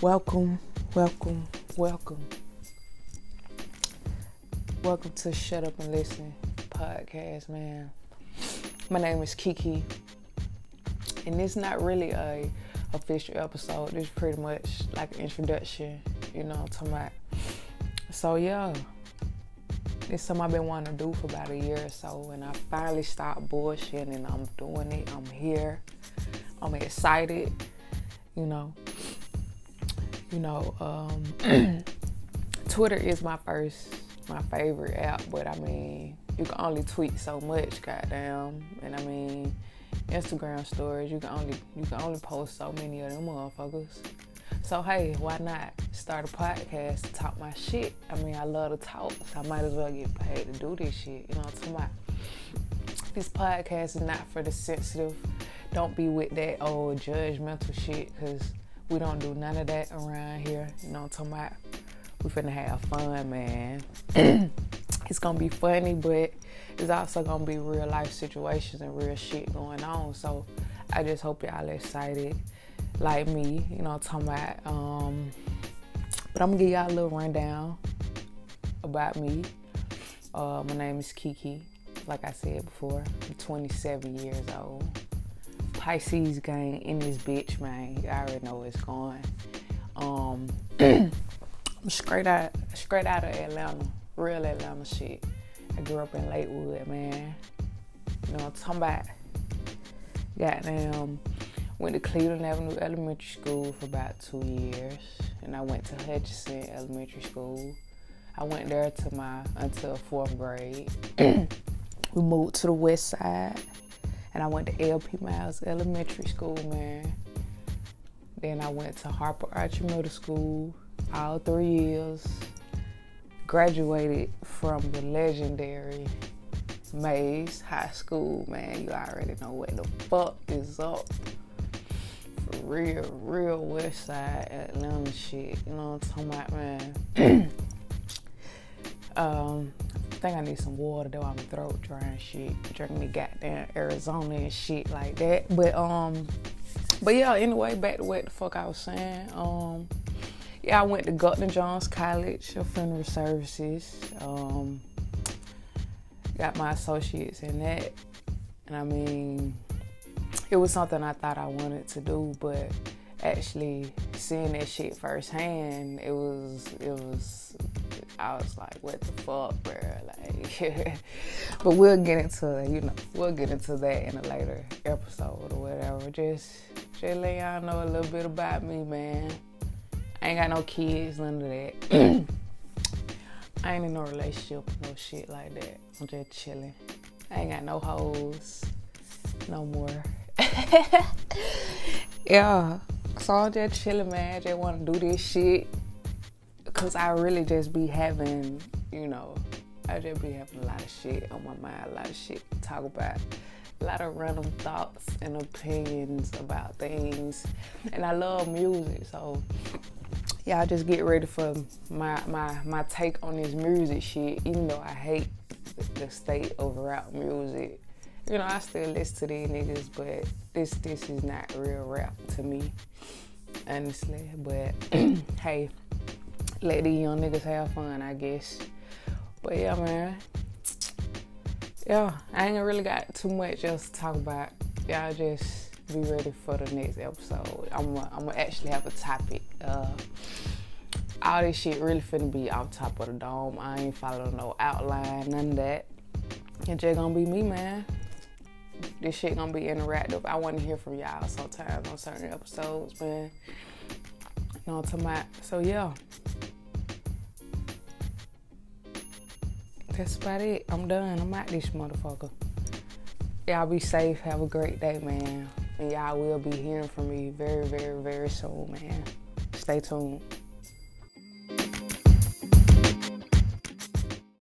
Welcome, welcome, welcome. Welcome to Shut Up and Listen podcast, man. My name is Kiki, and it's not really a official episode. It's pretty much like an introduction, you know, to my. So yeah, it's something I've been wanting to do for about a year or so, and I finally stopped bullshitting, and I'm doing it. I'm here. I'm excited, you know. You know, um, Twitter is my first, my favorite app, but I mean, you can only tweet so much, goddamn. And I mean, Instagram stories, you can only you can only post so many of them motherfuckers. So hey, why not start a podcast to talk my shit? I mean, I love to talk, so I might as well get paid to do this shit. You know what I'm talking? This podcast is not for the sensitive. Don't be with that old judgmental shit, cause we don't do none of that around here. You know I'm talking about? We finna have fun, man. it's gonna be funny, but it's also gonna be real life situations and real shit going on. So I just hope y'all excited like me, you know, talking about. Um, but I'm gonna give y'all a little rundown about me. Uh, my name is Kiki. Like I said before, I'm 27 years old. Pisces gang in this bitch, man. You already know it's going. Um, I'm straight out, straight out of Atlanta, real Atlanta shit. I grew up in Lakewood, man. You know, what I'm talking about. Goddamn, went to Cleveland Avenue Elementary School for about two years, and I went to Hutchinson Elementary School. I went there to my until fourth grade. we moved to the west side, and I went to LP Miles Elementary School, man. Then I went to Harper Archer Middle School all three years. Graduated from the legendary Mays High School, man. You already know what the fuck is up. For real, real West Side Atlanta shit. You know what I'm talking about, man? um, think I need some water though. I'm throat dry and shit. Drinking me goddamn Arizona and shit like that. But um, but yeah. Anyway, back to what the fuck I was saying. Um, yeah, I went to Gupton Jones College of Funeral Services. Um, got my associates in that. And I mean, it was something I thought I wanted to do, but actually seeing that shit firsthand, it was, it was, I was like, what the fuck, bro? Like, but we'll get into, you know, we'll get into that in a later episode or whatever. Just, just let y'all know a little bit about me, man. I ain't got no kids, none of that. I ain't in no relationship, no shit like that. I'm just chilling. I ain't got no hoes, no more. yeah, so I'm just chilling, man. I just want to do this shit because I really just be having, you know, I just be having a lot of shit on my mind, a lot of shit to talk about, a lot of random thoughts and opinions about things. And I love music, so y'all just get ready for my my my take on this music shit. Even though I hate the state of rap music, you know I still listen to these niggas, but this this is not real rap to me, honestly. But hey, let these young niggas have fun, I guess. But yeah, man. Yeah, I ain't really got too much else to talk about. Y'all just be ready for the next episode. I'm gonna actually have a topic. Uh, all this shit really finna be off top of the dome. I ain't following no outline, none of that. It's just gonna be me, man. This shit gonna be interactive. I wanna hear from y'all sometimes on certain episodes, man. You know what I'm talking about? So yeah. That's about it. I'm done. I'm out this motherfucker. Y'all be safe. Have a great day, man. And y'all will be hearing from me very, very, very soon, man. Stay tuned.